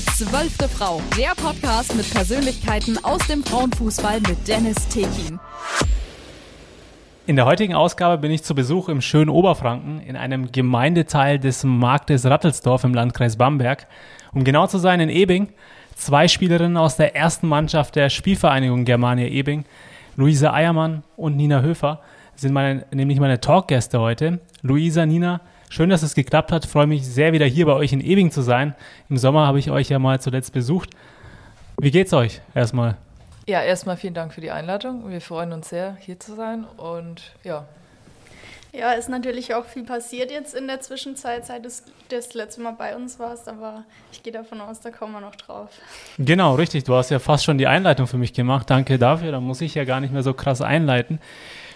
Die zwölfte Frau, der Podcast mit Persönlichkeiten aus dem Frauenfußball mit Dennis Tekin. In der heutigen Ausgabe bin ich zu Besuch im schönen Oberfranken in einem Gemeindeteil des Marktes Rattelsdorf im Landkreis Bamberg. Um genau zu sein, in Ebing. Zwei Spielerinnen aus der ersten Mannschaft der Spielvereinigung Germania Ebing, Luisa Eiermann und Nina Höfer, sind meine, nämlich meine Talkgäste heute. Luisa, Nina, Schön, dass es geklappt hat. Freue mich sehr, wieder hier bei euch in Ewing zu sein. Im Sommer habe ich euch ja mal zuletzt besucht. Wie geht's euch erstmal? Ja, erstmal vielen Dank für die Einladung. Wir freuen uns sehr, hier zu sein und ja. Ja, ist natürlich auch viel passiert jetzt in der Zwischenzeit, seit du das letzte Mal bei uns warst, aber ich gehe davon aus, da kommen wir noch drauf. Genau, richtig. Du hast ja fast schon die Einleitung für mich gemacht. Danke dafür. Da muss ich ja gar nicht mehr so krass einleiten.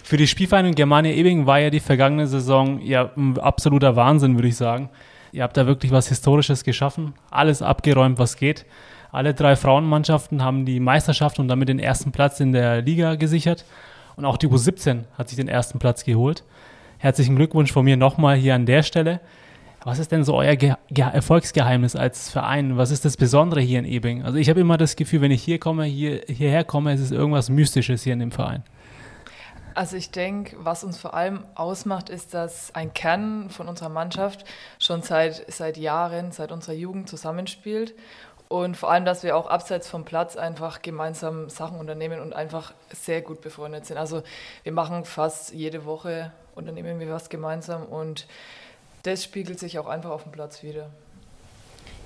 Für die Spielvereinigung Germania Ebing war ja die vergangene Saison ja ein absoluter Wahnsinn, würde ich sagen. Ihr habt da wirklich was Historisches geschaffen, alles abgeräumt, was geht. Alle drei Frauenmannschaften haben die Meisterschaft und damit den ersten Platz in der Liga gesichert. Und auch die U17 hat sich den ersten Platz geholt. Herzlichen Glückwunsch von mir nochmal hier an der Stelle. Was ist denn so euer Ge Ge Erfolgsgeheimnis als Verein? Was ist das Besondere hier in Ebing? Also ich habe immer das Gefühl, wenn ich hier komme, hier, hierher komme, ist es irgendwas Mystisches hier in dem Verein. Also ich denke, was uns vor allem ausmacht, ist, dass ein Kern von unserer Mannschaft schon seit, seit Jahren, seit unserer Jugend zusammenspielt. Und vor allem, dass wir auch abseits vom Platz einfach gemeinsam Sachen unternehmen und einfach sehr gut befreundet sind. Also wir machen fast jede Woche, unternehmen wir was gemeinsam und das spiegelt sich auch einfach auf dem Platz wieder.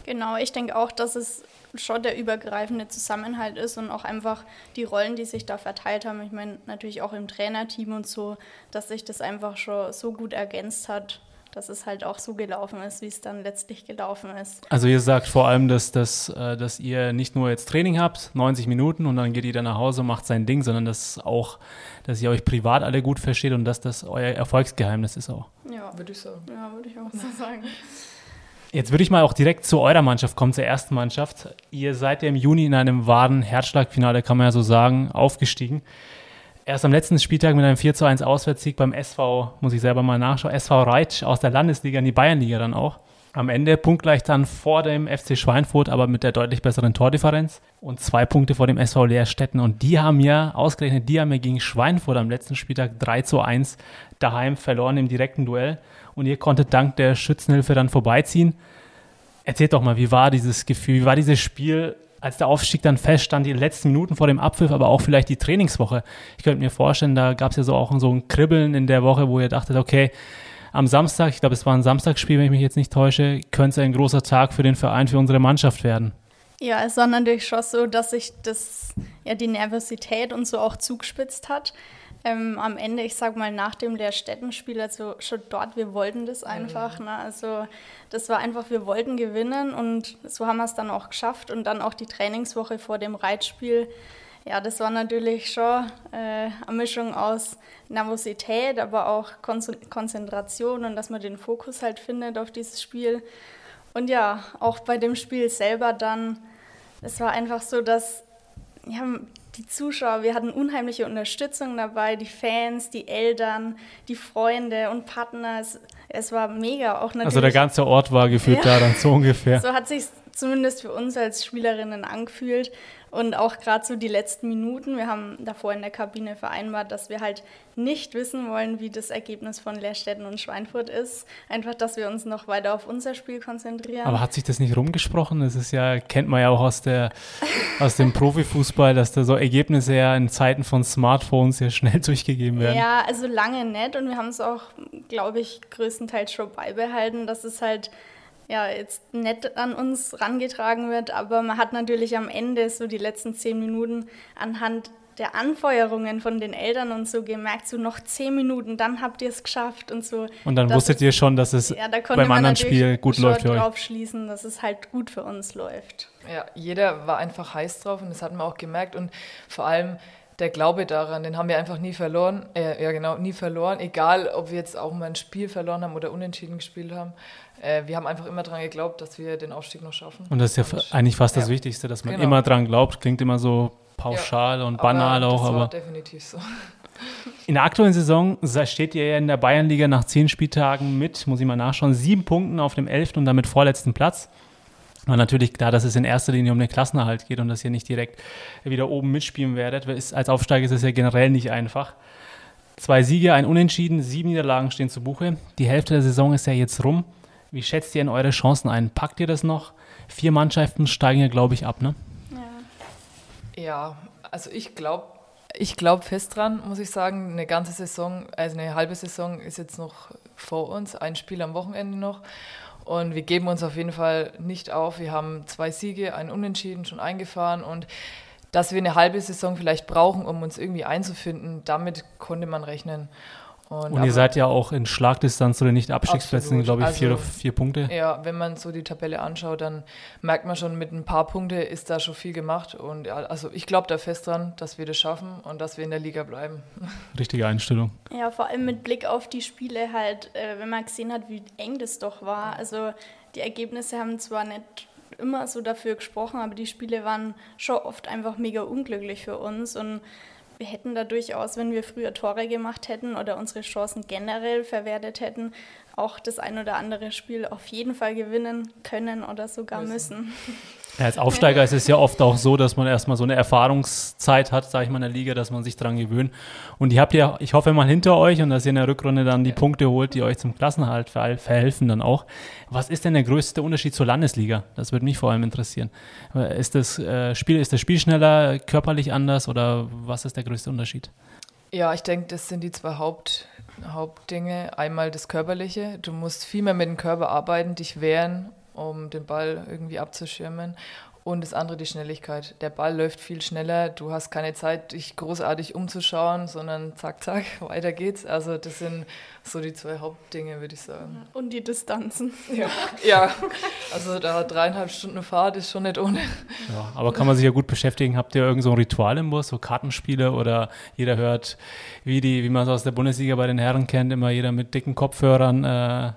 Genau, ich denke auch, dass es schon der übergreifende Zusammenhalt ist und auch einfach die Rollen, die sich da verteilt haben. Ich meine, natürlich auch im Trainerteam und so, dass sich das einfach schon so gut ergänzt hat, dass es halt auch so gelaufen ist, wie es dann letztlich gelaufen ist. Also ihr sagt vor allem, dass, dass, äh, dass ihr nicht nur jetzt Training habt, 90 Minuten und dann geht ihr dann nach Hause und macht sein Ding, sondern dass auch, dass ihr euch privat alle gut versteht und dass das euer Erfolgsgeheimnis ist auch. Ja, würde ich sagen. Ja, würde ich auch so sagen. Jetzt würde ich mal auch direkt zu eurer Mannschaft kommen, zur ersten Mannschaft. Ihr seid ja im Juni in einem wahren Herzschlagfinale, kann man ja so sagen, aufgestiegen. Erst am letzten Spieltag mit einem 4 zu 1 Auswärtssieg beim SV, muss ich selber mal nachschauen, SV Reitsch aus der Landesliga in die Bayernliga dann auch. Am Ende punktgleich dann vor dem FC Schweinfurt, aber mit der deutlich besseren Tordifferenz und zwei Punkte vor dem SV Leerstetten. Und die haben ja, ausgerechnet, die haben ja gegen Schweinfurt am letzten Spieltag 3 zu 1 daheim verloren im direkten Duell und ihr konntet dank der Schützenhilfe dann vorbeiziehen. Erzählt doch mal, wie war dieses Gefühl, wie war dieses Spiel, als der Aufstieg dann feststand, die letzten Minuten vor dem Abpfiff, aber auch vielleicht die Trainingswoche. Ich könnte mir vorstellen, da gab es ja so auch so ein Kribbeln in der Woche, wo ihr dachtet, okay, am Samstag, ich glaube, es war ein Samstagsspiel, wenn ich mich jetzt nicht täusche, könnte es ein großer Tag für den Verein, für unsere Mannschaft werden. Ja, es war natürlich schon so, dass sich das, ja, die Nervosität und so auch zugespitzt hat ähm, am Ende, ich sag mal, nach dem Lehrstättenspiel, also schon dort, wir wollten das einfach. Mhm. Ne? Also das war einfach, wir wollten gewinnen und so haben wir es dann auch geschafft. Und dann auch die Trainingswoche vor dem Reitspiel. Ja, das war natürlich schon äh, eine Mischung aus Nervosität, aber auch Kon Konzentration und dass man den Fokus halt findet auf dieses Spiel. Und ja, auch bei dem Spiel selber dann, es war einfach so, dass ja, die Zuschauer, wir hatten unheimliche Unterstützung dabei, die Fans, die Eltern, die Freunde und Partner. Es, es war mega auch natürlich. Also der ganze Ort war gefühlt ja. da dann so ungefähr. So hat sich zumindest für uns als Spielerinnen angefühlt. Und auch gerade so die letzten Minuten, wir haben davor in der Kabine vereinbart, dass wir halt nicht wissen wollen, wie das Ergebnis von Leerstetten und Schweinfurt ist. Einfach, dass wir uns noch weiter auf unser Spiel konzentrieren. Aber hat sich das nicht rumgesprochen? Das ist ja, kennt man ja auch aus, der, aus dem Profifußball, dass da so Ergebnisse ja in Zeiten von Smartphones ja schnell durchgegeben werden. Ja, also lange nicht. Und wir haben es auch, glaube ich, größtenteils schon beibehalten, dass es halt ja, jetzt nett an uns rangetragen wird, aber man hat natürlich am Ende so die letzten zehn Minuten anhand der Anfeuerungen von den Eltern und so gemerkt, so noch zehn Minuten, dann habt ihr es geschafft und so. Und dann wusstet es, ihr schon, dass es ja, da beim anderen Spiel gut läuft für euch. drauf schließen, dass es halt gut für uns läuft. Ja, jeder war einfach heiß drauf und das hat man auch gemerkt und vor allem der Glaube daran, den haben wir einfach nie verloren. Äh, ja, genau, nie verloren. Egal, ob wir jetzt auch mal ein Spiel verloren haben oder unentschieden gespielt haben. Äh, wir haben einfach immer daran geglaubt, dass wir den Aufstieg noch schaffen. Und das ist ja und, eigentlich fast ja. das Wichtigste, dass man genau. immer daran glaubt. Klingt immer so pauschal ja, und banal aber auch. Das war definitiv so. In der aktuellen Saison steht ihr ja in der Bayernliga nach zehn Spieltagen mit, muss ich mal nachschauen, sieben Punkten auf dem elften und damit vorletzten Platz. Weil natürlich klar, dass es in erster Linie um den Klassenerhalt geht und dass ihr nicht direkt wieder oben mitspielen werdet. Ist, als Aufsteiger ist es ja generell nicht einfach. Zwei Siege, ein Unentschieden, sieben Niederlagen stehen zu Buche. Die Hälfte der Saison ist ja jetzt rum. Wie schätzt ihr in eure Chancen ein? Packt ihr das noch? Vier Mannschaften steigen ja, glaube ich, ab, ne? Ja, ja also ich glaube ich glaube fest dran, muss ich sagen. Eine ganze Saison, also eine halbe Saison ist jetzt noch vor uns, ein Spiel am Wochenende noch. Und wir geben uns auf jeden Fall nicht auf. Wir haben zwei Siege, ein Unentschieden schon eingefahren und dass wir eine halbe Saison vielleicht brauchen, um uns irgendwie einzufinden, damit konnte man rechnen. Und, und ihr seid ja auch in Schlagdistanz oder nicht Abstiegsplätzen, glaube ich, also, vier, vier Punkte. Ja, wenn man so die Tabelle anschaut, dann merkt man schon, mit ein paar Punkte ist da schon viel gemacht. Und ja, also ich glaube da fest dran, dass wir das schaffen und dass wir in der Liga bleiben. Richtige Einstellung. Ja, vor allem mit Blick auf die Spiele halt, äh, wenn man gesehen hat, wie eng das doch war. Also die Ergebnisse haben zwar nicht immer so dafür gesprochen, aber die Spiele waren schon oft einfach mega unglücklich für uns und wir hätten da durchaus, wenn wir früher Tore gemacht hätten oder unsere Chancen generell verwertet hätten, auch das ein oder andere Spiel auf jeden Fall gewinnen können oder sogar müssen. Ja, als Aufsteiger ist es ja oft auch so, dass man erstmal so eine Erfahrungszeit hat, sage ich mal, in der Liga, dass man sich daran gewöhnt. Und die habt ihr, ich hoffe mal, hinter euch und dass ihr in der Rückrunde dann die Punkte holt, die euch zum Klassenhalt verhelfen dann auch. Was ist denn der größte Unterschied zur Landesliga? Das würde mich vor allem interessieren. Ist das äh, Spiel, ist das Spiel schneller, körperlich anders oder was ist der größte Unterschied? Ja, ich denke, das sind die zwei Haupt, Hauptdinge. Einmal das Körperliche. Du musst viel mehr mit dem Körper arbeiten, dich wehren, um den Ball irgendwie abzuschirmen. Und das andere die Schnelligkeit. Der Ball läuft viel schneller. Du hast keine Zeit, dich großartig umzuschauen, sondern zack, zack, weiter geht's. Also das sind so die zwei Hauptdinge, würde ich sagen. Und die Distanzen. Ja, ja. also da dreieinhalb Stunden Fahrt ist schon nicht ohne. Ja, aber kann man sich ja gut beschäftigen. Habt ihr irgend so ein Ritual im Bus, so Kartenspiele oder jeder hört, wie, die, wie man es aus der Bundesliga bei den Herren kennt, immer jeder mit dicken Kopfhörern, äh,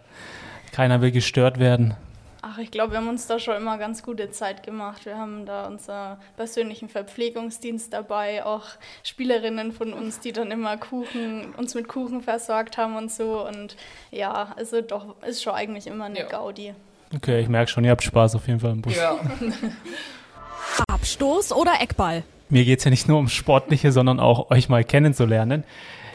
keiner will gestört werden. Ach, ich glaube, wir haben uns da schon immer ganz gute Zeit gemacht. Wir haben da unseren persönlichen Verpflegungsdienst dabei, auch Spielerinnen von uns, die dann immer Kuchen, uns mit Kuchen versorgt haben und so. Und ja, also doch, ist schon eigentlich immer eine ja. Gaudi. Okay, ich merke schon, ihr habt Spaß auf jeden Fall im Bus. Ja. Abstoß oder Eckball? Mir geht es ja nicht nur ums Sportliche, sondern auch euch mal kennenzulernen.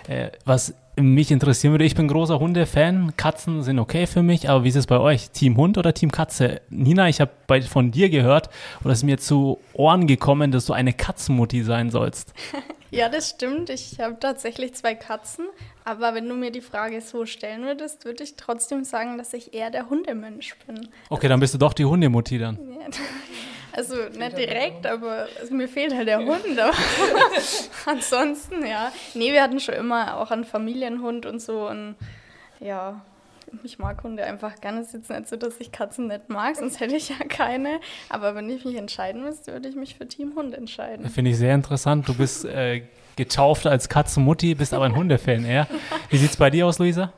Äh, was mich interessieren würde, ich bin großer Hunde-Fan. Katzen sind okay für mich, aber wie ist es bei euch? Team Hund oder Team Katze? Nina, ich habe von dir gehört oder es ist mir zu Ohren gekommen, dass du eine Katzenmutti sein sollst. Ja, das stimmt. Ich habe tatsächlich zwei Katzen. Aber wenn du mir die Frage so stellen würdest, würde ich trotzdem sagen, dass ich eher der Hundemensch bin. Okay, dann bist du doch die Hundemutti dann. Ja, also nicht direkt, aber also mir fehlt halt der Hund. Aber ansonsten, ja. Nee, wir hatten schon immer auch einen Familienhund und so. Und ja, ich mag Hunde einfach gerne. Es ist jetzt nicht so, dass ich Katzen nicht mag, sonst hätte ich ja keine. Aber wenn ich mich entscheiden müsste, würde ich mich für Team Hund entscheiden. Finde ich sehr interessant. Du bist äh, getauft als Katzenmutti, bist aber ein Hundefan eher. Wie sieht es bei dir aus, Luisa?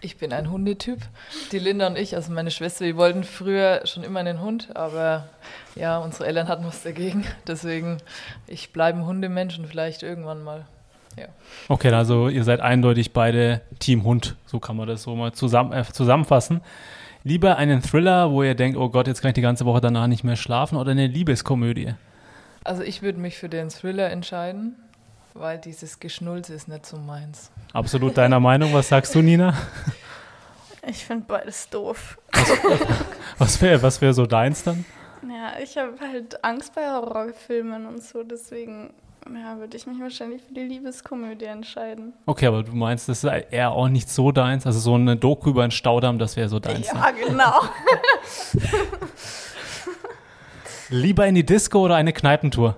Ich bin ein Hundetyp. Die Linda und ich, also meine Schwester, wir wollten früher schon immer einen Hund, aber ja, unsere Eltern hatten was dagegen. Deswegen, ich bleibe ein Hundemensch und vielleicht irgendwann mal. Ja. Okay, also ihr seid eindeutig beide Team Hund, so kann man das so mal zusammen, äh, zusammenfassen. Lieber einen Thriller, wo ihr denkt, oh Gott, jetzt kann ich die ganze Woche danach nicht mehr schlafen, oder eine Liebeskomödie? Also ich würde mich für den Thriller entscheiden weil dieses Geschnulze ist nicht so meins. Absolut deiner Meinung. Was sagst du, Nina? Ich finde beides doof. Was, wäre was wär so deins dann? Ja, ich habe halt Angst bei Horrorfilmen und so, deswegen ja, würde ich mich wahrscheinlich für die Liebeskomödie entscheiden. Okay, aber du meinst, das ist eher auch nicht so deins? Also so eine Doku über einen Staudamm, das wäre so deins? Ja, ne? genau. Lieber in die Disco oder eine Kneipentour?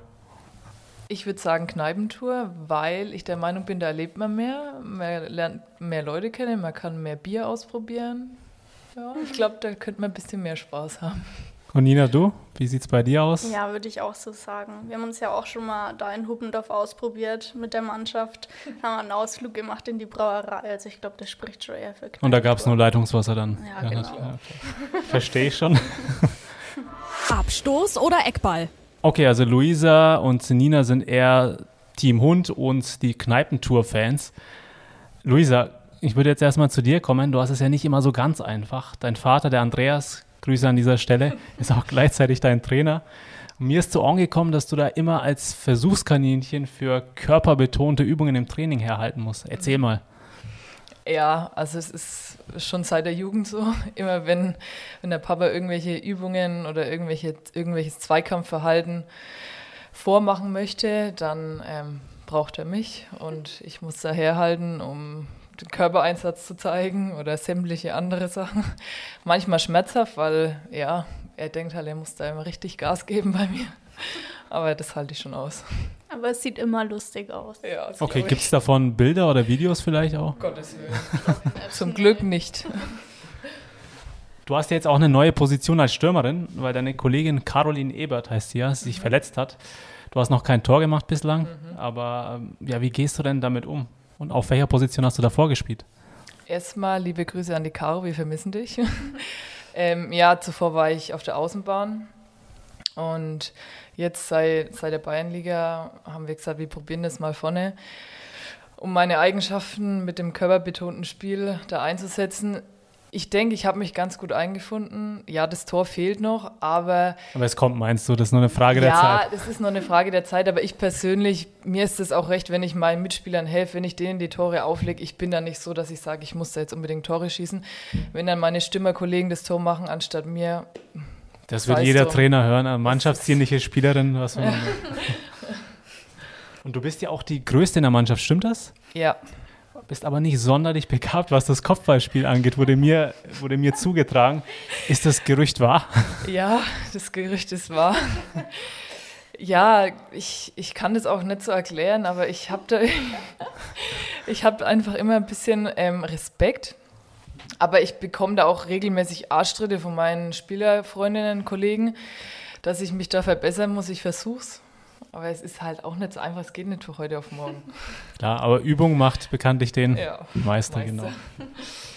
Ich würde sagen Kneipentour, weil ich der Meinung bin, da erlebt man mehr, man lernt mehr Leute kennen, man kann mehr Bier ausprobieren. Ja, ich glaube, da könnte man ein bisschen mehr Spaß haben. Und Nina, du? Wie sieht es bei dir aus? Ja, würde ich auch so sagen. Wir haben uns ja auch schon mal da in Huppendorf ausprobiert mit der Mannschaft. Haben einen Ausflug gemacht in die Brauerei. Also ich glaube, das spricht schon eher für Kneipentour. Und da gab es nur Leitungswasser dann? Ja, genau. Ja, okay. Verstehe ich schon. Abstoß oder Eckball? Okay, also Luisa und Nina sind eher Team Hund und die Kneipentour-Fans. Luisa, ich würde jetzt erstmal zu dir kommen. Du hast es ja nicht immer so ganz einfach. Dein Vater, der Andreas, Grüße an dieser Stelle, ist auch gleichzeitig dein Trainer. Mir ist so angekommen, dass du da immer als Versuchskaninchen für körperbetonte Übungen im Training herhalten musst. Erzähl mal. Ja, also es ist schon seit der Jugend so. Immer wenn, wenn der Papa irgendwelche Übungen oder irgendwelche, irgendwelches Zweikampfverhalten vormachen möchte, dann ähm, braucht er mich und ich muss da herhalten, um den Körpereinsatz zu zeigen oder sämtliche andere Sachen. Manchmal schmerzhaft, weil ja, er denkt halt, er muss da immer richtig Gas geben bei mir. Aber das halte ich schon aus. Aber es sieht immer lustig aus. Ja, okay, gibt es davon Bilder oder Videos vielleicht auch? Gottes Willen. Zum Glück nicht. Du hast ja jetzt auch eine neue Position als Stürmerin, weil deine Kollegin Caroline Ebert heißt sie ja, sich mhm. verletzt hat. Du hast noch kein Tor gemacht bislang, mhm. aber ähm, ja, wie gehst du denn damit um? Und auf welcher Position hast du davor gespielt? Erstmal liebe Grüße an die Caro, wir vermissen dich. ähm, ja, zuvor war ich auf der Außenbahn und jetzt seit, seit der Bayernliga haben wir gesagt, wir probieren das mal vorne, um meine Eigenschaften mit dem körperbetonten Spiel da einzusetzen. Ich denke, ich habe mich ganz gut eingefunden. Ja, das Tor fehlt noch, aber. Aber es kommt, meinst du, das ist nur eine Frage der ja, Zeit? Ja, das ist nur eine Frage der Zeit, aber ich persönlich, mir ist es auch recht, wenn ich meinen Mitspielern helfe, wenn ich denen die Tore auflege. Ich bin da nicht so, dass ich sage, ich muss da jetzt unbedingt Tore schießen. Wenn dann meine Stimmerkollegen das Tor machen, anstatt mir. Das wird jeder du, Trainer hören, eine mannschaftsdienliche Spielerin. Was ja. Und du bist ja auch die Größte in der Mannschaft, stimmt das? Ja bist aber nicht sonderlich begabt, was das Kopfballspiel angeht, wurde mir, wurde mir zugetragen. Ist das Gerücht wahr? Ja, das Gerücht ist wahr. Ja, ich, ich kann das auch nicht so erklären, aber ich habe da ich habe einfach immer ein bisschen ähm, Respekt. Aber ich bekomme da auch regelmäßig Arschtritte von meinen Spielerfreundinnen, Kollegen, dass ich mich da verbessern muss. Ich versuche es. Aber es ist halt auch nicht so einfach, es geht nicht von heute auf morgen. Klar, aber Übung macht bekanntlich den ja, Meister, Meister, genau.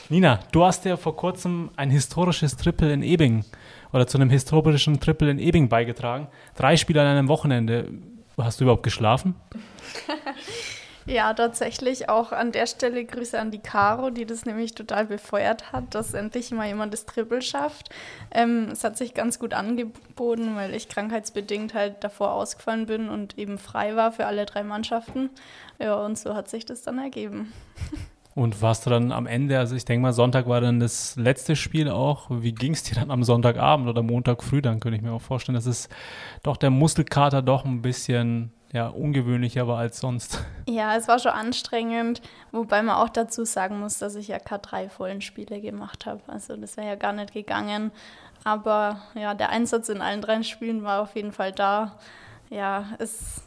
Nina, du hast ja vor kurzem ein historisches Triple in Ebing oder zu einem historischen Triple in Ebing beigetragen. Drei Spiele an einem Wochenende. Hast du überhaupt geschlafen? Ja, tatsächlich auch an der Stelle Grüße an die Caro, die das nämlich total befeuert hat, dass endlich mal jemand das Triple schafft. Ähm, es hat sich ganz gut angeboten, weil ich krankheitsbedingt halt davor ausgefallen bin und eben frei war für alle drei Mannschaften. Ja, und so hat sich das dann ergeben. Und warst du dann am Ende, also ich denke mal, Sonntag war dann das letzte Spiel auch. Wie ging es dir dann am Sonntagabend oder Montag früh? Dann könnte ich mir auch vorstellen, dass es doch der Muskelkater doch ein bisschen ja, ungewöhnlicher war als sonst. Ja, es war schon anstrengend, wobei man auch dazu sagen muss, dass ich ja K3 vollen Spiele gemacht habe. Also das wäre ja gar nicht gegangen. Aber ja, der Einsatz in allen drei Spielen war auf jeden Fall da. Ja, es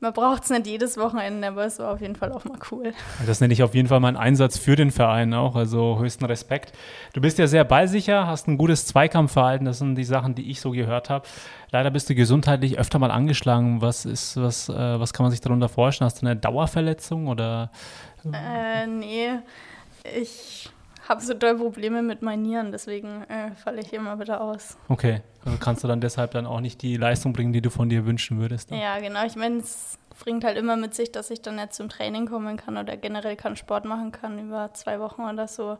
man braucht es nicht jedes Wochenende, aber es war auf jeden Fall auch mal cool. Das nenne ich auf jeden Fall meinen Einsatz für den Verein auch, also höchsten Respekt. Du bist ja sehr ballsicher, hast ein gutes Zweikampfverhalten, das sind die Sachen, die ich so gehört habe. Leider bist du gesundheitlich öfter mal angeschlagen. Was ist, was, äh, was kann man sich darunter vorstellen? Hast du eine Dauerverletzung oder? Äh, nee, ich habe so doll Probleme mit meinen Nieren, deswegen äh, falle ich immer wieder aus. Okay, also kannst du dann deshalb dann auch nicht die Leistung bringen, die du von dir wünschen würdest? Dann? Ja, genau. Ich meine, es bringt halt immer mit sich, dass ich dann nicht zum Training kommen kann oder generell keinen Sport machen kann über zwei Wochen oder so.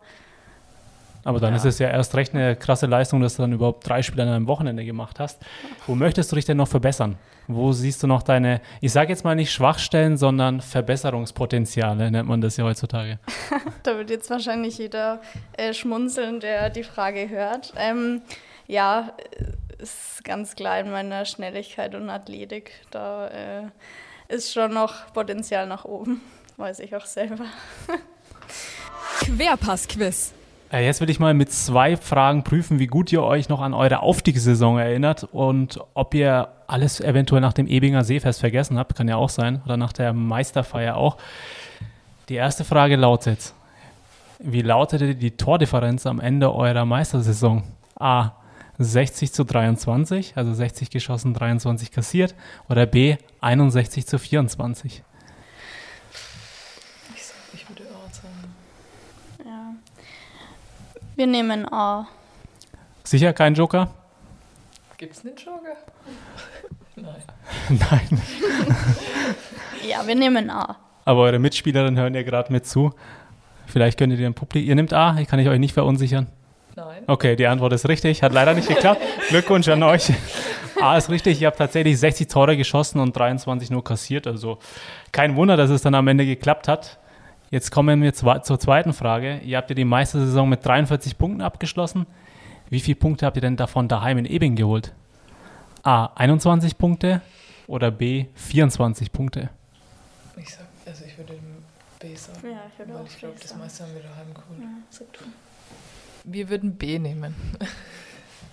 Aber dann ja. ist es ja erst recht eine krasse Leistung, dass du dann überhaupt drei Spiele an einem Wochenende gemacht hast. Wo möchtest du dich denn noch verbessern? Wo siehst du noch deine, ich sage jetzt mal nicht Schwachstellen, sondern Verbesserungspotenziale, nennt man das ja heutzutage? da wird jetzt wahrscheinlich jeder äh, schmunzeln, der die Frage hört. Ähm, ja, ist ganz klar in meiner Schnelligkeit und Athletik. Da äh, ist schon noch Potenzial nach oben, weiß ich auch selber. Querpass-Quiz. Äh, jetzt will ich mal mit zwei Fragen prüfen, wie gut ihr euch noch an eure Aufstiegssaison erinnert und ob ihr alles eventuell nach dem Ebinger Seefest vergessen habt, kann ja auch sein, oder nach der Meisterfeier auch. Die erste Frage lautet, wie lautete die Tordifferenz am Ende eurer Meistersaison? A. 60 zu 23, also 60 geschossen, 23 kassiert, oder B. 61 zu 24? Wir nehmen A. Sicher kein Joker? Gibt es einen Joker? Nein. Nein. ja, wir nehmen A. Aber eure Mitspielerinnen hören ja gerade mit zu. Vielleicht könnt ihr dem Publikum. Ihr nehmt A, ich kann ich euch nicht verunsichern. Nein. Okay, die Antwort ist richtig. Hat leider nicht geklappt. Glückwunsch an euch. A ist richtig. Ihr habt tatsächlich 60 Tore geschossen und 23 nur kassiert. Also kein Wunder, dass es dann am Ende geklappt hat. Jetzt kommen wir zur zweiten Frage. Ihr habt ja die Meistersaison mit 43 Punkten abgeschlossen. Wie viele Punkte habt ihr denn davon daheim in Ebing geholt? A. 21 Punkte oder B. 24 Punkte? Ich sag, also ich würde B sagen. Ja, ich würde weil auch ich glaube, das meiste haben wir daheim geholt. Ja, wir würden B nehmen.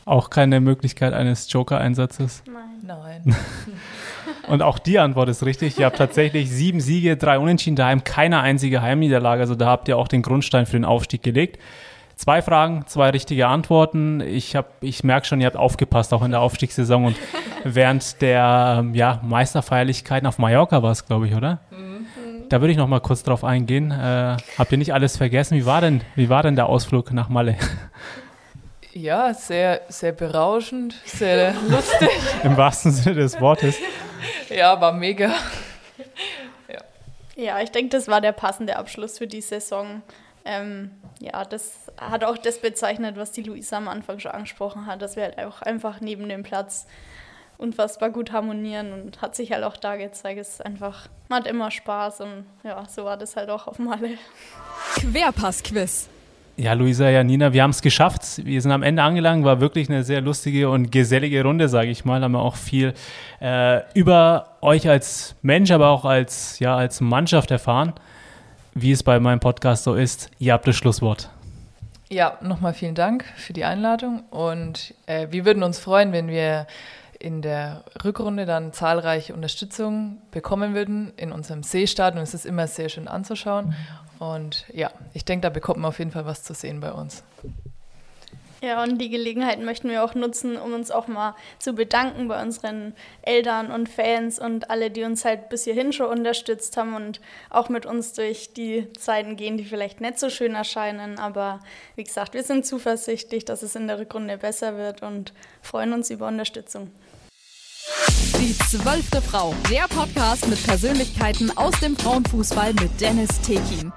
Auch keine Möglichkeit eines Joker-Einsatzes? Nein. Nein. Und auch die Antwort ist richtig. Ihr habt tatsächlich sieben Siege, drei Unentschieden daheim, keine einzige Heimniederlage. Also da habt ihr auch den Grundstein für den Aufstieg gelegt. Zwei Fragen, zwei richtige Antworten. Ich, hab, ich merke schon, ihr habt aufgepasst, auch in der Aufstiegssaison und während der ja, Meisterfeierlichkeiten auf Mallorca war es, glaube ich, oder? Mhm. Da würde ich noch mal kurz drauf eingehen. Äh, habt ihr nicht alles vergessen? Wie war denn, wie war denn der Ausflug nach Malle? Ja, sehr, sehr berauschend, sehr lustig. Im wahrsten Sinne des Wortes. Ja, war mega. Ja, ja ich denke, das war der passende Abschluss für die Saison. Ähm, ja, das hat auch das bezeichnet, was die Luisa am Anfang schon angesprochen hat, dass wir halt auch einfach neben dem Platz unfassbar gut harmonieren und hat sich halt auch da gezeigt, es ist einfach, man hat immer Spaß und ja, so war das halt auch auf Malle. Querpass-Quiz. Ja, Luisa, Janina, wir haben es geschafft. Wir sind am Ende angelangt. War wirklich eine sehr lustige und gesellige Runde, sage ich mal. Haben wir auch viel äh, über euch als Mensch, aber auch als, ja, als Mannschaft erfahren. Wie es bei meinem Podcast so ist, ihr habt das Schlusswort. Ja, nochmal vielen Dank für die Einladung und äh, wir würden uns freuen, wenn wir in der Rückrunde dann zahlreiche Unterstützung bekommen würden in unserem Seestadion. Es ist immer sehr schön anzuschauen. Und ja, ich denke, da bekommt man auf jeden Fall was zu sehen bei uns. Ja, und die Gelegenheit möchten wir auch nutzen, um uns auch mal zu bedanken bei unseren Eltern und Fans und alle, die uns halt bis hierhin schon unterstützt haben und auch mit uns durch die Zeiten gehen, die vielleicht nicht so schön erscheinen. Aber wie gesagt, wir sind zuversichtlich, dass es in der Rückrunde besser wird und freuen uns über Unterstützung. Die zwölfte Frau, der Podcast mit Persönlichkeiten aus dem Frauenfußball mit Dennis Tekin.